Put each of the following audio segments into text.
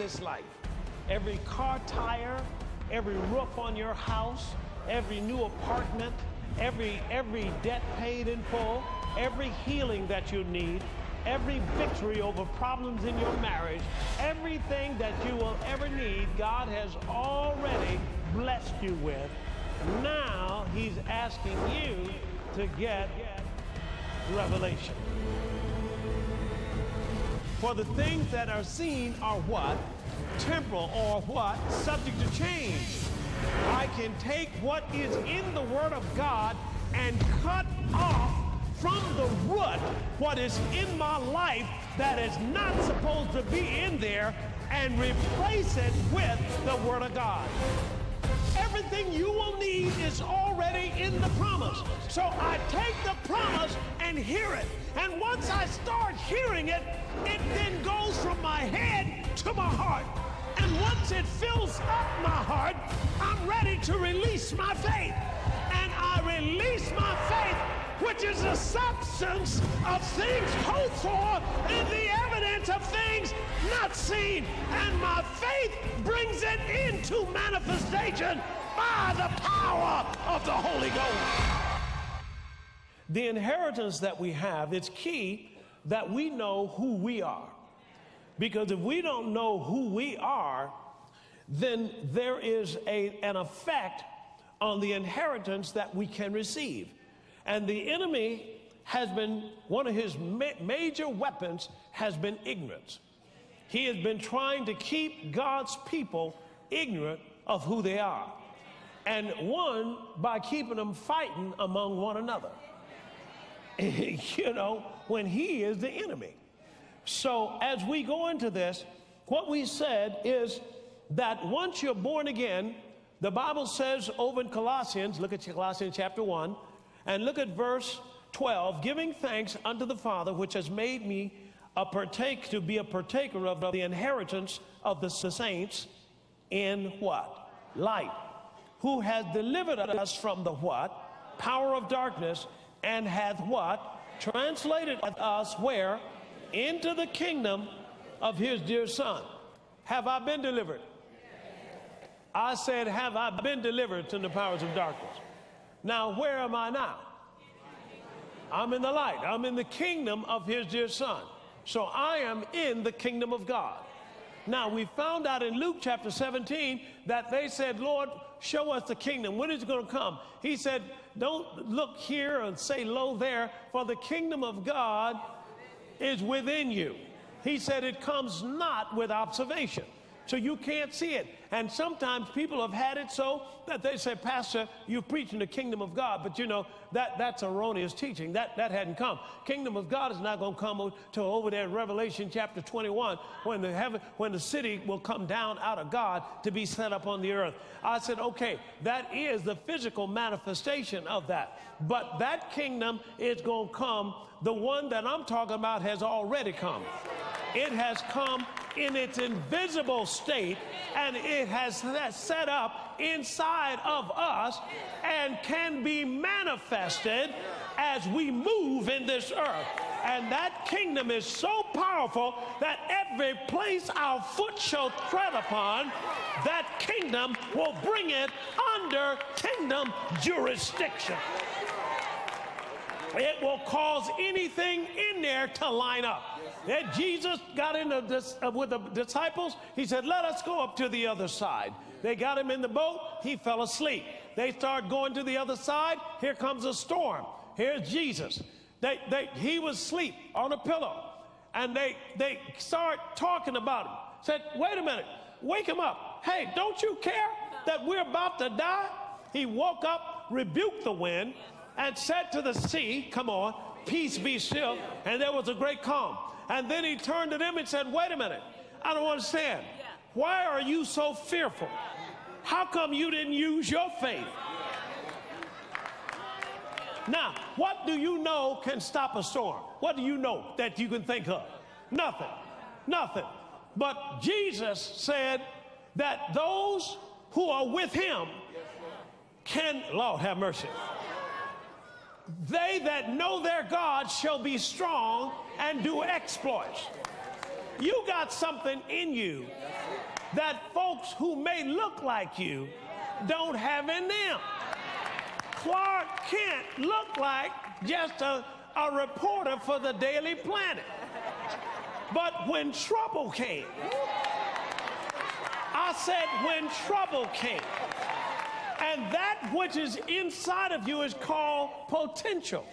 this life. Every car tire, every roof on your house, every new apartment, every every debt paid in full, every healing that you need, every victory over problems in your marriage, everything that you will ever need, God has already blessed you with. Now he's asking you to get revelation. For the things that are seen are what? Temporal or what? Subject to change. I can take what is in the Word of God and cut off from the root what is in my life that is not supposed to be in there and replace it with the Word of God. Everything you will need is already in the promise. So I take the promise and hear it. And once I start hearing it, it then goes from my head to my heart. And once it fills up my heart, I'm ready to release my faith. And I release my faith, which is the substance of things hoped for and the evidence of things not seen. And my faith brings it into manifestation by the power of the Holy Ghost. The inheritance that we have, it's key that we know who we are. Because if we don't know who we are, then there is a, an effect on the inheritance that we can receive. And the enemy has been, one of his ma- major weapons has been ignorance. He has been trying to keep God's people ignorant of who they are. And one, by keeping them fighting among one another. you know, when he is the enemy. So as we go into this, what we said is that once you're born again, the Bible says over in Colossians, look at Colossians chapter 1, and look at verse 12, giving thanks unto the Father which has made me a partake to be a partaker of the inheritance of the saints in what? Light. Who has delivered us from the what? Power of darkness and hath what? Translated us where? Into the kingdom of his dear son. Have I been delivered? I said, Have I been delivered from the powers of darkness? Now, where am I now? I'm in the light. I'm in the kingdom of his dear son. So I am in the kingdom of God. Now, we found out in Luke chapter 17 that they said, Lord, show us the kingdom. When is it going to come? He said, Don't look here and say, Lo there, for the kingdom of God is within you. He said, It comes not with observation. So you can't see it. And sometimes people have had it so that they say, Pastor, you're preaching the kingdom of God. But you know, that, that's erroneous teaching. That, that hadn't come. Kingdom of God is not going to come to over there in Revelation chapter 21 when the heaven, when the city will come down out of God to be set up on the earth. I said, okay, that is the physical manifestation of that. But that kingdom is going to come. The one that I'm talking about has already come. It has come in its invisible state and it has set up inside of us and can be manifested as we move in this earth. And that kingdom is so powerful that every place our foot shall tread upon, that kingdom will bring it under kingdom jurisdiction. It will cause anything in there to line up. That Jesus got in uh, with the disciples, he said, Let us go up to the other side. They got him in the boat, he fell asleep. They start going to the other side, here comes a storm. Here's Jesus. They, they, he was asleep on a pillow. And they, they start talking about him. Said, Wait a minute, wake him up. Hey, don't you care that we're about to die? He woke up, rebuked the wind, and said to the sea, Come on, peace be still. And there was a great calm. And then he turned to them and said, Wait a minute, I don't understand. Why are you so fearful? How come you didn't use your faith? Now, what do you know can stop a storm? What do you know that you can think of? Nothing. Nothing. But Jesus said that those who are with him can, Lord have mercy. They that know their God shall be strong and do exploits. You got something in you that folks who may look like you don't have in them. Clark Kent looked like just a, a reporter for the Daily Planet. But when trouble came, I said, when trouble came, and that which is inside of you is called potential.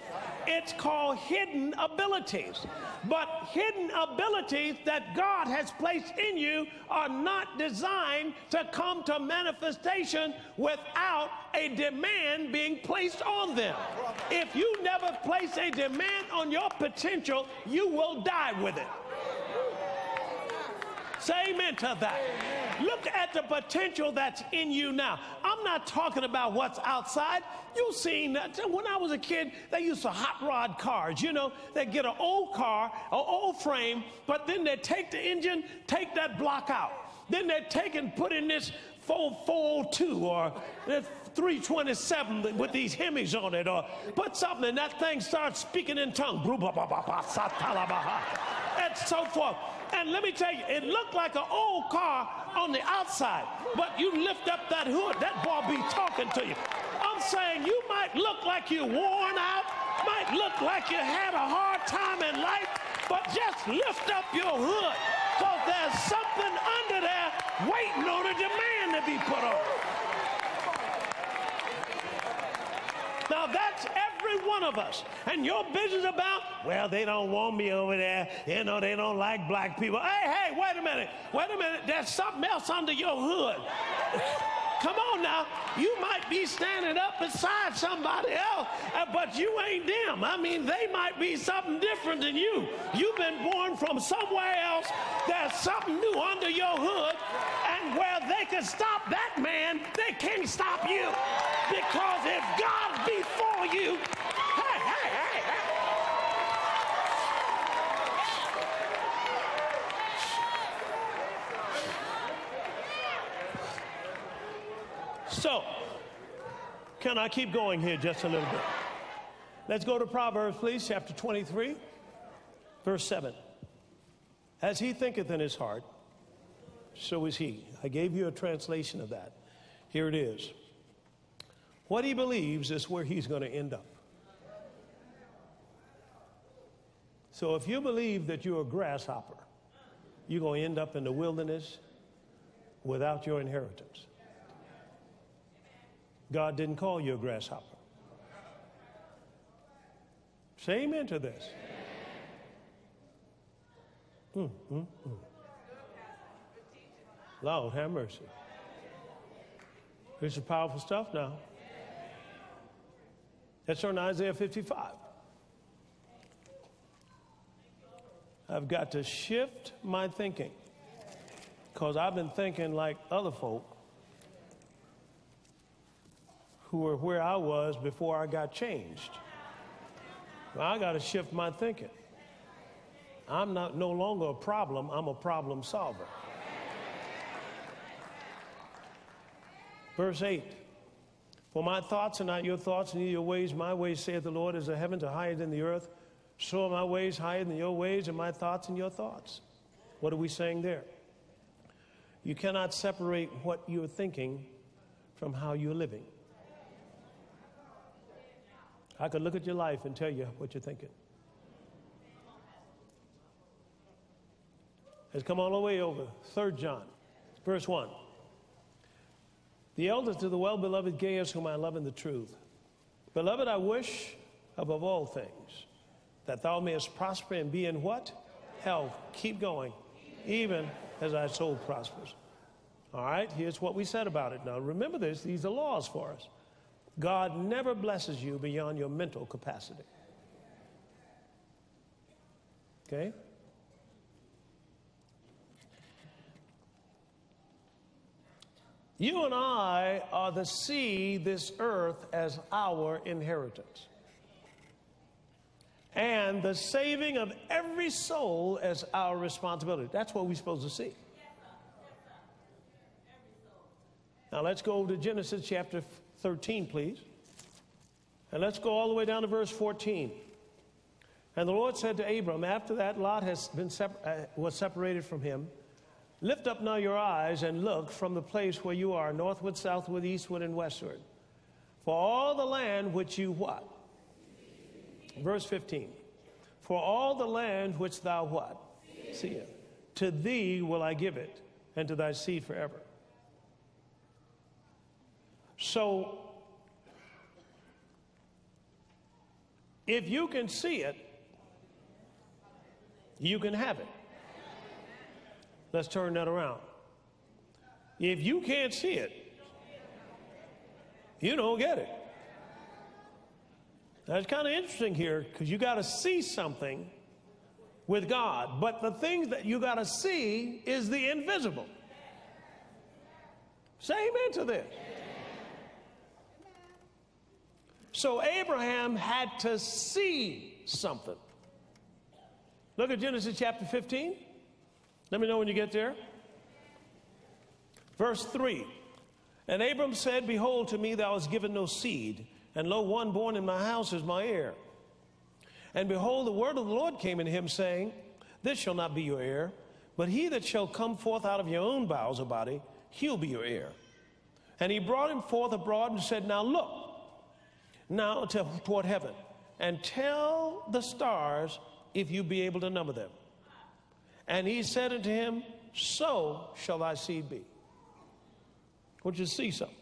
It's called hidden abilities. But hidden abilities that God has placed in you are not designed to come to manifestation without a demand being placed on them. If you never place a demand on your potential, you will die with it. Say amen to that. Look at the potential that's in you now. I'm not talking about what's outside. You've seen that when I was a kid, they used to hot rod cars. You know, they get an old car, an old frame, but then they take the engine, take that block out. Then they take and put in this 442 or 327 with these Hemis on it, uh, or put something and that thing starts speaking in tongues. And so forth. And let me tell you, it looked like an old car on the outside, but you lift up that hood, that boy be talking to you. I'm saying you might look like you're worn out, might look like you had a hard time in life, but just lift up your hood because there's something under there waiting on a demand to be put on. That's every one of us. And your business about, well, they don't want me over there. You know, they don't like black people. Hey, hey, wait a minute. Wait a minute. There's something else under your hood. Come on now. You might be standing up beside somebody else, uh, but you ain't them. I mean, they might be something different than you. You've been born from somewhere else. There's something new under your hood. And where they can stop that man, they can't stop you. Because if before you, hey, hey, hey, hey. So, can I keep going here just a little bit? Let's go to Proverbs, please, chapter 23, verse 7. As he thinketh in his heart, so is he. I gave you a translation of that. Here it is. What he believes is where he's going to end up. So if you believe that you're a grasshopper, you're going to end up in the wilderness without your inheritance. God didn't call you a grasshopper. Say amen to this. Mm, mm, mm. Lord, have mercy. This is powerful stuff now. That's on Isaiah 55. I've got to shift my thinking because I've been thinking like other folk who were where I was before I got changed. Well, I got to shift my thinking. I'm not no longer a problem, I'm a problem solver. Verse 8 For my thoughts are not your thoughts, neither your ways my ways, saith the Lord, as the heavens are higher than the earth. So are my ways higher than your ways, and my thoughts and your thoughts. What are we saying there? You cannot separate what you're thinking from how you're living. I could look at your life and tell you what you're thinking. Let's come all the way over. Third John, verse 1. The elders to the well beloved Gaius, whom I love in the truth. Beloved, I wish above all things that thou mayest prosper and be in what? Health. Keep going, even as thy soul prospers. All right, here's what we said about it. Now, remember this, these are laws for us. God never blesses you beyond your mental capacity. Okay? You and I are to see this earth as our inheritance. And the saving of every soul as our responsibility. That's what we're supposed to see. Now let's go to Genesis chapter 13, please. And let's go all the way down to verse 14. And the Lord said to Abram, after that Lot has been uh, was separated from him, lift up now your eyes and look from the place where you are, northward, southward, eastward, and westward. For all the land which you what? Verse 15. For all the land which thou what? Seest. To thee will I give it, and to thy seed forever. So, if you can see it, you can have it. Let's turn that around. If you can't see it, you don't get it. That's kind of interesting here because you got to see something with God, but the things that you got to see is the invisible. Say amen to this. So Abraham had to see something. Look at Genesis chapter 15. Let me know when you get there. Verse 3 And Abram said, Behold, to me thou hast given no seed, and lo, one born in my house is my heir. And behold, the word of the Lord came in him, saying, This shall not be your heir, but he that shall come forth out of your own bowels of body, he'll be your heir. And he brought him forth abroad and said, Now look, now to, toward heaven, and tell the stars if you be able to number them. And he said unto him, So shall thy seed be. Would you see something?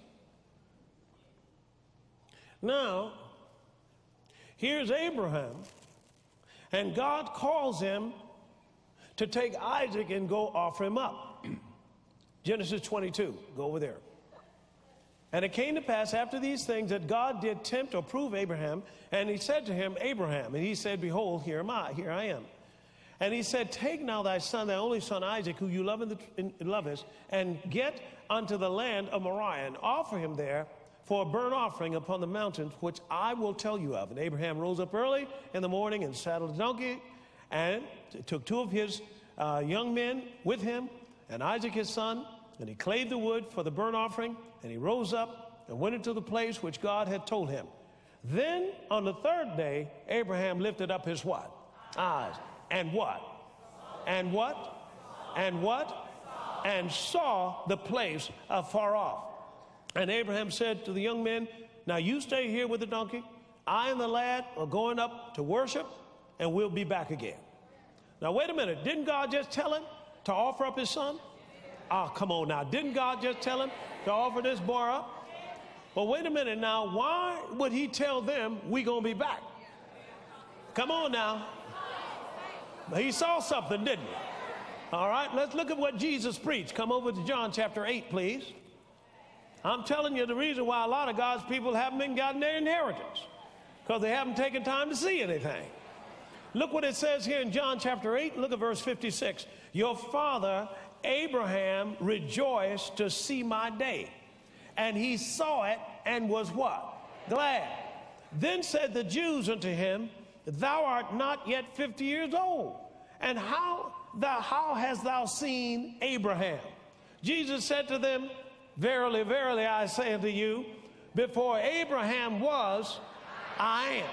Now, here's Abraham, and God calls him to take Isaac and go offer him up. Genesis 22, go over there. And it came to pass after these things that God did tempt or prove Abraham, and he said to him, Abraham, and he said, Behold, here am I, here I am. And he said, Take now thy son, thy only son Isaac, who you love in the, in, lovest, and get unto the land of Moriah, and offer him there for a burnt offering upon the mountains, which I will tell you of. And Abraham rose up early in the morning and saddled a donkey, and took two of his uh, young men with him, and Isaac his son, and he clave the wood for the burnt offering, and he rose up and went into the place which God had told him. Then on the third day, Abraham lifted up his what? Eyes. And what? And what? And what? And saw the place afar off. And Abraham said to the young men, Now you stay here with the donkey. I and the lad are going up to worship, and we'll be back again. Now, wait a minute. Didn't God just tell him to offer up his son? Oh, come on now. Didn't God just tell him to offer this boy up? Well, wait a minute now. Why would he tell them we're going to be back? Come on now. He saw something, didn't he? All right, let's look at what Jesus preached. Come over to John chapter 8, please. I'm telling you the reason why a lot of God's people haven't been gotten their inheritance because they haven't taken time to see anything. Look what it says here in John chapter 8. Look at verse 56. Your father Abraham rejoiced to see my day. And he saw it and was what? Glad. Then said the Jews unto him, Thou art not yet 50 years old. And how, thou, how hast thou seen Abraham? Jesus said to them, Verily, verily, I say unto you, before Abraham was, I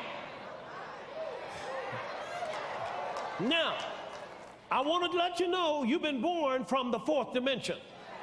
am. Now, I want to let you know you've been born from the fourth dimension.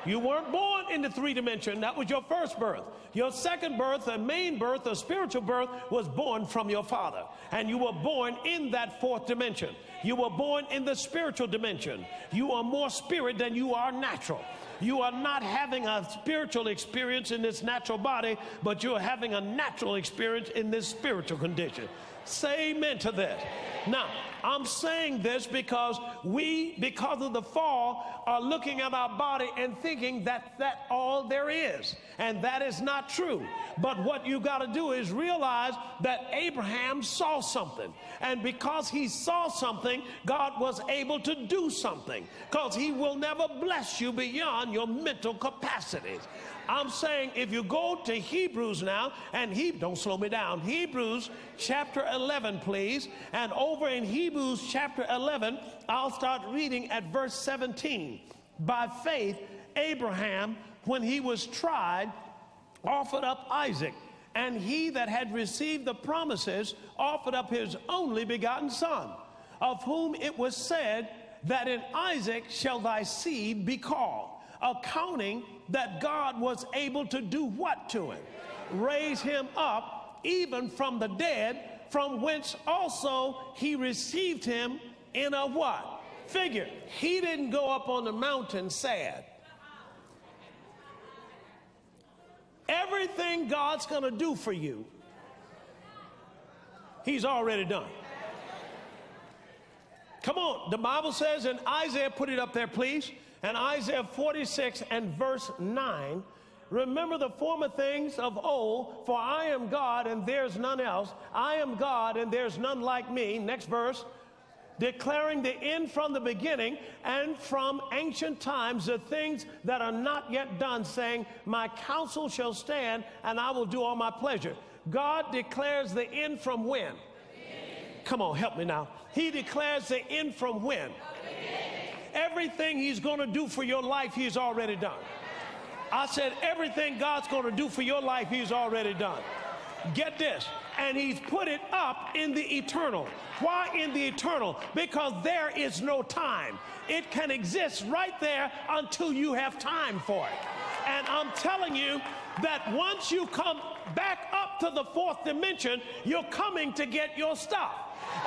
You weren't born in the three dimension. That was your first birth. Your second birth, the main birth, the spiritual birth, was born from your father. And you were born in that fourth dimension. You were born in the spiritual dimension. You are more spirit than you are natural. You are not having a spiritual experience in this natural body, but you're having a natural experience in this spiritual condition. Say amen to this. Now, I'm saying this because we, because of the fall, are looking at our body and thinking that that all there is. And that is not true. But what you got to do is realize that Abraham saw something. And because he saw something, God was able to do something. Because he will never bless you beyond your mental capacities. I'm saying if you go to Hebrews now, and he don't slow me down, Hebrews chapter 11, please. And over in Hebrews chapter 11, I'll start reading at verse 17. By faith, Abraham, when he was tried, offered up Isaac. And he that had received the promises offered up his only begotten son, of whom it was said, That in Isaac shall thy seed be called, accounting that God was able to do what to him? Raise him up even from the dead, from whence also he received him in a what? Figure. He didn't go up on the mountain sad. Everything God's going to do for you, He's already done. Come on, the Bible says and Isaiah, put it up there, please, and Isaiah 46 and verse 9. Remember the former things of old, for I am God and there's none else. I am God and there's none like me. Next verse declaring the end from the beginning and from ancient times the things that are not yet done, saying, My counsel shall stand and I will do all my pleasure. God declares the end from when? Come on, help me now. He declares the end from when? Everything He's going to do for your life, He's already done. I said, everything God's going to do for your life, He's already done. Get this and he's put it up in the eternal. Why in the eternal? Because there is no time. It can exist right there until you have time for it. And I'm telling you that once you come back up to the fourth dimension, you're coming to get your stuff.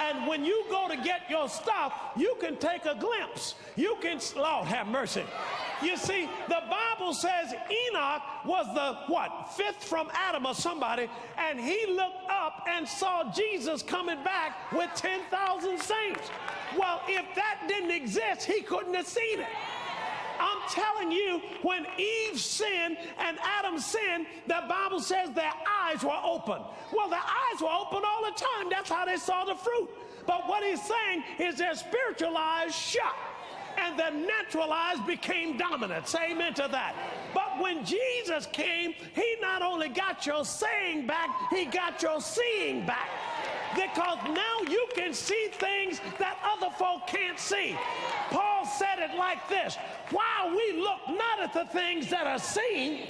And when you go to get your stuff, you can take a glimpse. You can, Lord have mercy. You see, the Bible says Enoch was the what? Fifth from Adam or somebody, and he looked up and saw Jesus coming back with 10,000 saints. Well, if that didn't exist, he couldn't have seen it. I'm telling you, when Eve sinned and Adam sinned, the Bible says their eyes were open. Well, their eyes were open all the time. That's how they saw the fruit. But what he's saying is their spiritual eyes shut and the natural eyes became dominant. Say amen to that. But when Jesus came, he not only got your saying back, he got your seeing back. Because now you can see things that other folk can't see. Paul said it like this While we look not at the things that are seen,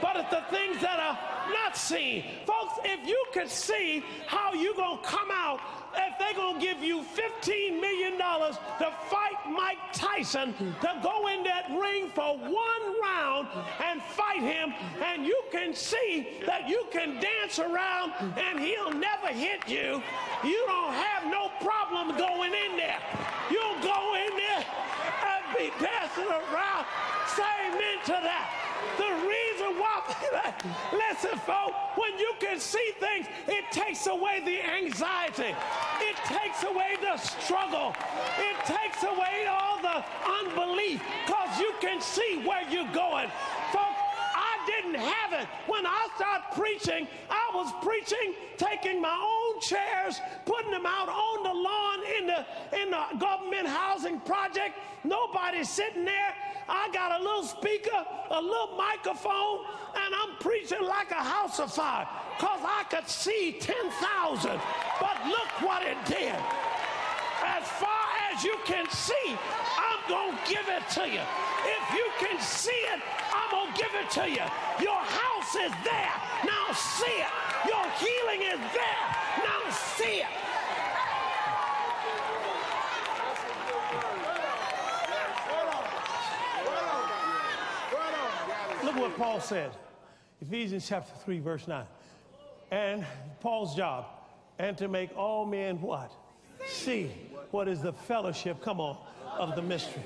but at the things that are not seen. Folks, if you could see how you're going to come out if they're going to give you $15 million to fight Mike Tyson, to go in that ring for one round and fight him, and you can see that you can dance around and he'll never hit you, you don't have no problem going in there. You'll go in there and be dancing around. Say amen to that. Listen, folks, when you can see things, it takes away the anxiety, it takes away the struggle, it takes away all the unbelief because you can see where you're going. Folks, didn't have it. When I started preaching, I was preaching, taking my own chairs, putting them out on the lawn in the in the government housing project. Nobody sitting there. I got a little speaker, a little microphone, and I'm preaching like a house of fire because I could see 10,000. But look what it did. As far as you can see, I'm going to give it to you. If you can see it, I'm going to give it to you. Your house is there. Now see it. Your healing is there. Now see it. Look what Paul said. Ephesians chapter 3, verse 9. And Paul's job, and to make all men what? See what is the fellowship, come on, of the mystery.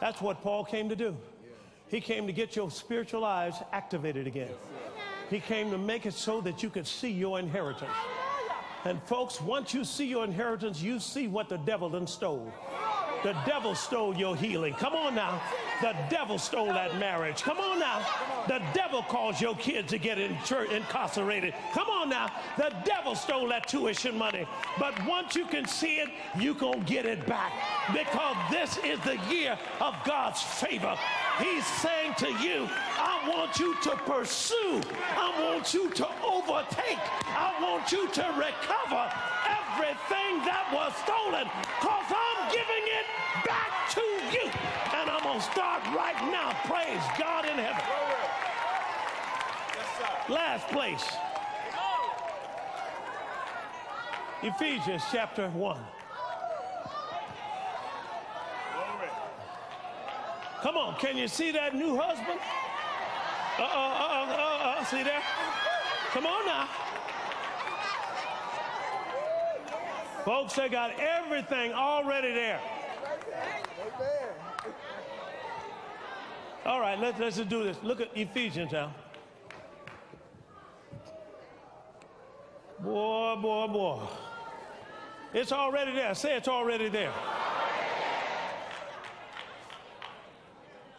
That's what Paul came to do. He came to get your spiritual eyes activated again. He came to make it so that you could see your inheritance. And folks, once you see your inheritance, you see what the devil done stole. The devil stole your healing. Come on now. The devil stole that marriage. Come on now. The devil caused your kids to get in church incarcerated. Come on now. The devil stole that tuition money. But once you can see it, you can get it back. Because this is the year of God's favor. He's saying to you, I want you to pursue. I want you to overtake. I want you to recover everything that was stolen because I'm giving it back to you. And I'm going to start right now. Praise God in heaven. Last place. Ephesians chapter 1. Come on, can you see that new husband? Uh-oh, uh-oh, uh-oh, see that? Come on now. Folks, they got everything already there. All right, let's, let's just do this. Look at Ephesians now. Boy, boy, boy. It's already there. Say it's already there.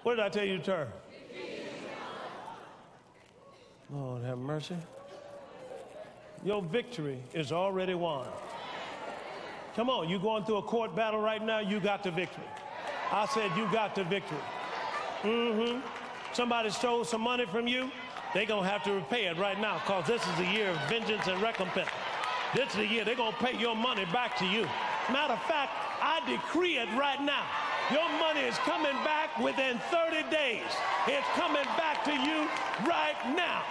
What did I tell you to turn? Lord have mercy. Your victory is already won. Come on, you going through a court battle right now, you got the victory. I said you got the victory. Mm-hmm. Somebody stole some money from you, they're going to have to repay it right now because this is the year of vengeance and recompense. This is the year they're going to pay your money back to you. Matter of fact, I decree it right now. Your money is coming back within 30 days. It's coming back to you right now.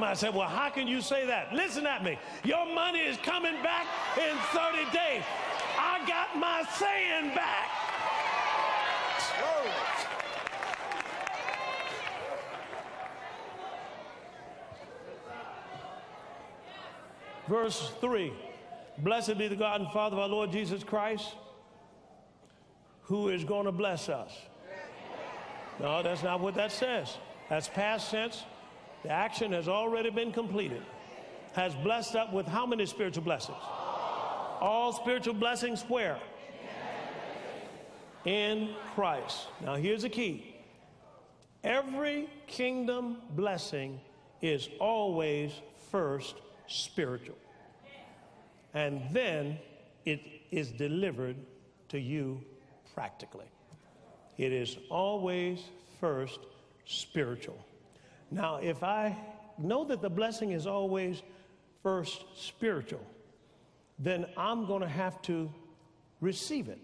I said, Well, how can you say that? Listen at me. Your money is coming back in 30 days. I got my saying back. Verse 3 Blessed be the God and Father of our Lord Jesus Christ, who is going to bless us. No, that's not what that says. That's past tense. The action has already been completed. Has blessed up with how many spiritual blessings? All spiritual blessings where? In Christ. Now here's the key. Every kingdom blessing is always first spiritual and then it is delivered to you practically. It is always first spiritual. Now, if I know that the blessing is always first spiritual, then I'm going to have to receive it.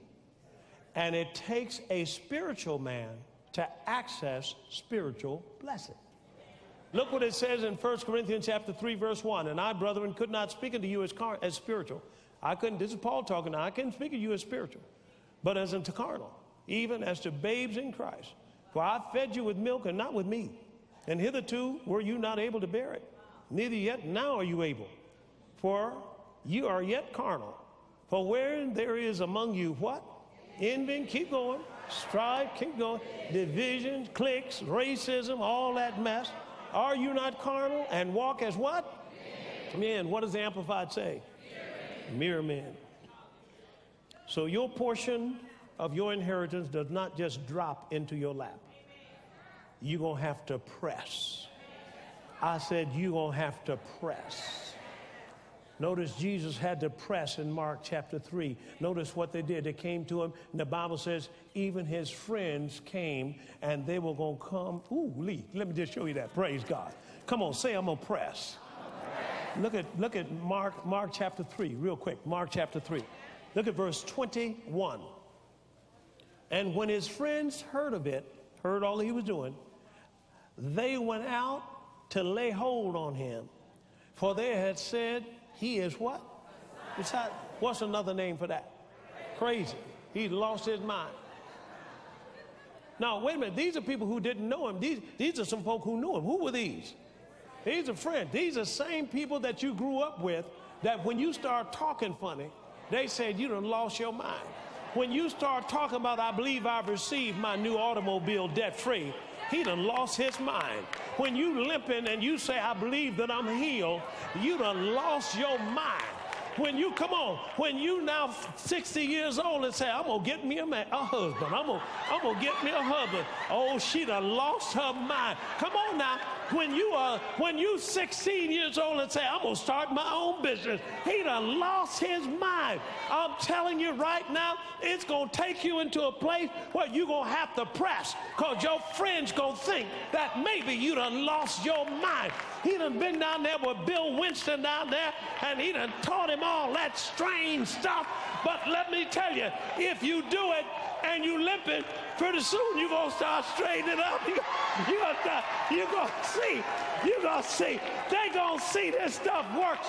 And it takes a spiritual man to access spiritual blessing. Look what it says in 1 Corinthians chapter 3, verse 1. And I, brethren, could not speak unto you as, car- as spiritual. I couldn't, this is Paul talking now, I couldn't speak to you as spiritual, but as unto carnal, even as to babes in Christ. For I fed you with milk and not with meat. And hitherto were you not able to bear it. Neither yet now are you able. For you are yet carnal. For where there is among you what? Envy, keep going. Strife, keep going. Division, cliques, racism, all that mess. Are you not carnal and walk as what? Men. What does the Amplified say? Mere men. So your portion of your inheritance does not just drop into your lap. You're going to have to press. I said, you're going to have to press. Notice Jesus had to press in Mark chapter 3. Notice what they did. They came to him, and the Bible says even his friends came and they were going to come. Ooh, Lee, let me just show you that. Praise God. Come on, say I'm going to press. Look at, look at Mark, Mark chapter 3, real quick. Mark chapter 3. Look at verse 21. And when his friends heard of it, heard all he was doing, they went out to lay hold on him. For they had said, he is what? Besides, what's another name for that? Crazy. He lost his mind. Now, wait a minute. These are people who didn't know him. These, these are some folk who knew him. Who were these? These are friends. These are same people that you grew up with that when you start talking funny, they said you done lost your mind. When you start talking about, I believe I've received my new automobile debt free, he done lost his mind. When you limping and you say, I believe that I'm healed, you done lost your mind. When you come on, when you now 60 years old and say, I'm gonna get me a, man, a husband, I'm gonna, I'm gonna get me a husband. Oh, she done lost her mind. Come on now. When you are when you 16 years old and say, I'm gonna start my own business, he done lost his mind. I'm telling you right now, it's gonna take you into a place where you're gonna have to press, because your friends gonna think that maybe you done lost your mind. He done been down there with Bill Winston down there, and he done taught him all that strange stuff. But let me tell you, if you do it, and you limp it, pretty soon you're going to start straightening up. You're to you're gonna see. You're going to see. They're going to see this stuff works.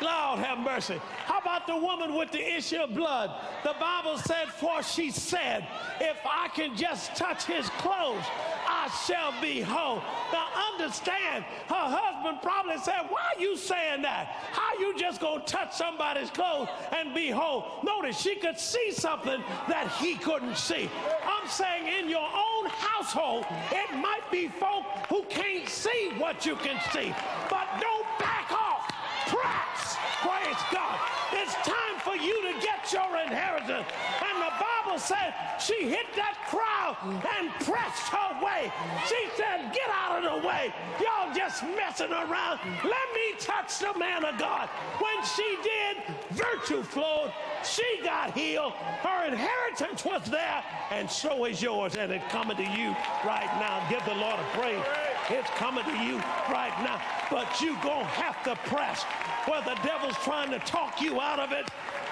Lord have mercy. How about the woman with the issue of blood? The Bible said, For she said, If I can just touch his clothes, I shall be whole. Now understand, her husband probably said, Why are you saying that? How you just gonna touch somebody's clothes and be whole? Notice she could see something that he couldn't see. I'm saying in your own household, it might be folk who can't see what you can see, but don't back off. Press. Praise God. It's time for you to get your inheritance. Bible said she hit that crowd and pressed her way. She said, Get out of the way. Y'all just messing around. Let me touch the man of God. When she did, virtue flowed. She got healed. Her inheritance was there, and so is yours. And it's coming to you right now. Give the Lord a praise. It's coming to you right now. But you gonna have to press. Where the devil's trying to talk you out of it,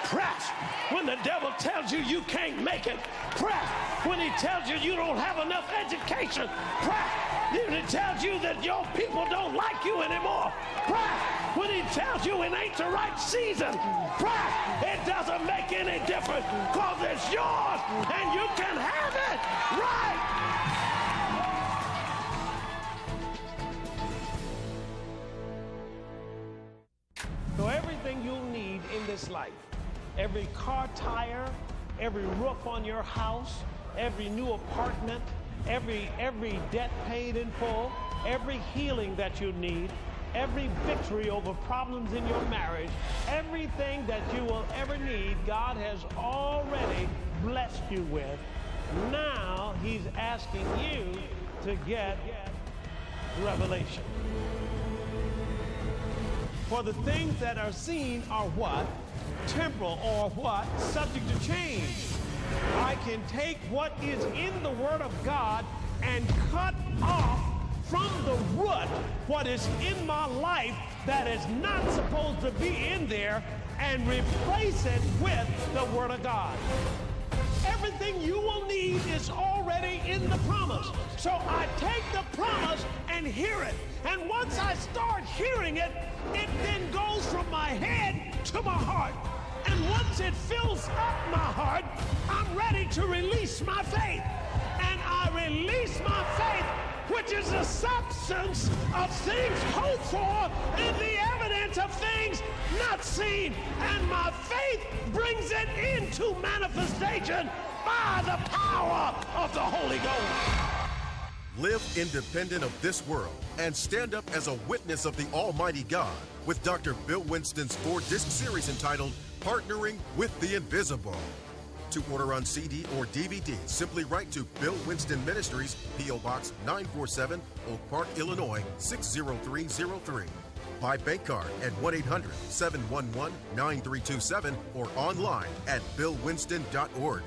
press. When the devil tells you you can't make it, press. When he tells you you don't have enough education, press. When he tells you that your people don't like you anymore, press. When he tells you it ain't the right season, press. It doesn't make any difference because it's yours and you can have it right So everything you'll need in this life, every car tire, every roof on your house, every new apartment, every every debt paid in full, every healing that you need, every victory over problems in your marriage, everything that you will ever need, God has already blessed you with. Now he's asking you to get revelation. For the things that are seen are what? Temporal or what? Subject to change. I can take what is in the Word of God and cut off from the root what is in my life that is not supposed to be in there and replace it with the Word of God. Everything you will need is already in the promise. So I take the promise and hear it. And once I start hearing it, it then goes from my head to my heart. And once it fills up my heart, I'm ready to release my faith. And I release my faith, which is the substance of things hoped for and the evidence of things not seen. And my faith brings it into manifestation by the power of the Holy Ghost. Live independent of this world and stand up as a witness of the Almighty God with Dr. Bill Winston's four disc series entitled Partnering with the Invisible. To order on CD or DVD, simply write to Bill Winston Ministries, P.O. Box 947, Oak Park, Illinois 60303. By bank card at 1 800 711 9327 or online at billwinston.org.